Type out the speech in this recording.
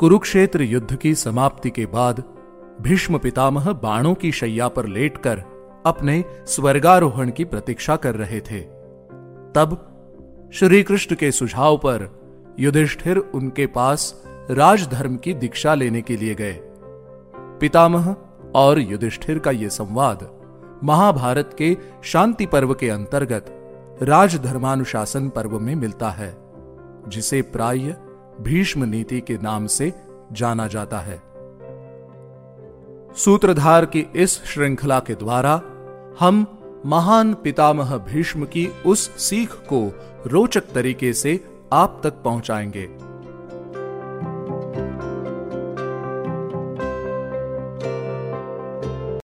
कुरुक्षेत्र युद्ध की समाप्ति के बाद भीष्म पितामह बाणों की शैया पर लेटकर अपने स्वर्गारोहण की प्रतीक्षा कर रहे थे। तब श्री कृष्ण के सुझाव पर युधिष्ठिर उनके पास राजधर्म की दीक्षा लेने के लिए गए। पितामह और युधिष्ठिर का यह संवाद महाभारत के शांति पर्व के अंतर्गत राजधर्मानुशासन पर्व में मिलता है, जिसे प्राय भीष्म नीति के नाम से जाना जाता है। सूत्रधार की इस श्रृंखला के द्वारा हम महान पितामह भीष्म की उस सीख को रोचक तरीके से आप तक पहुंचाएँगे।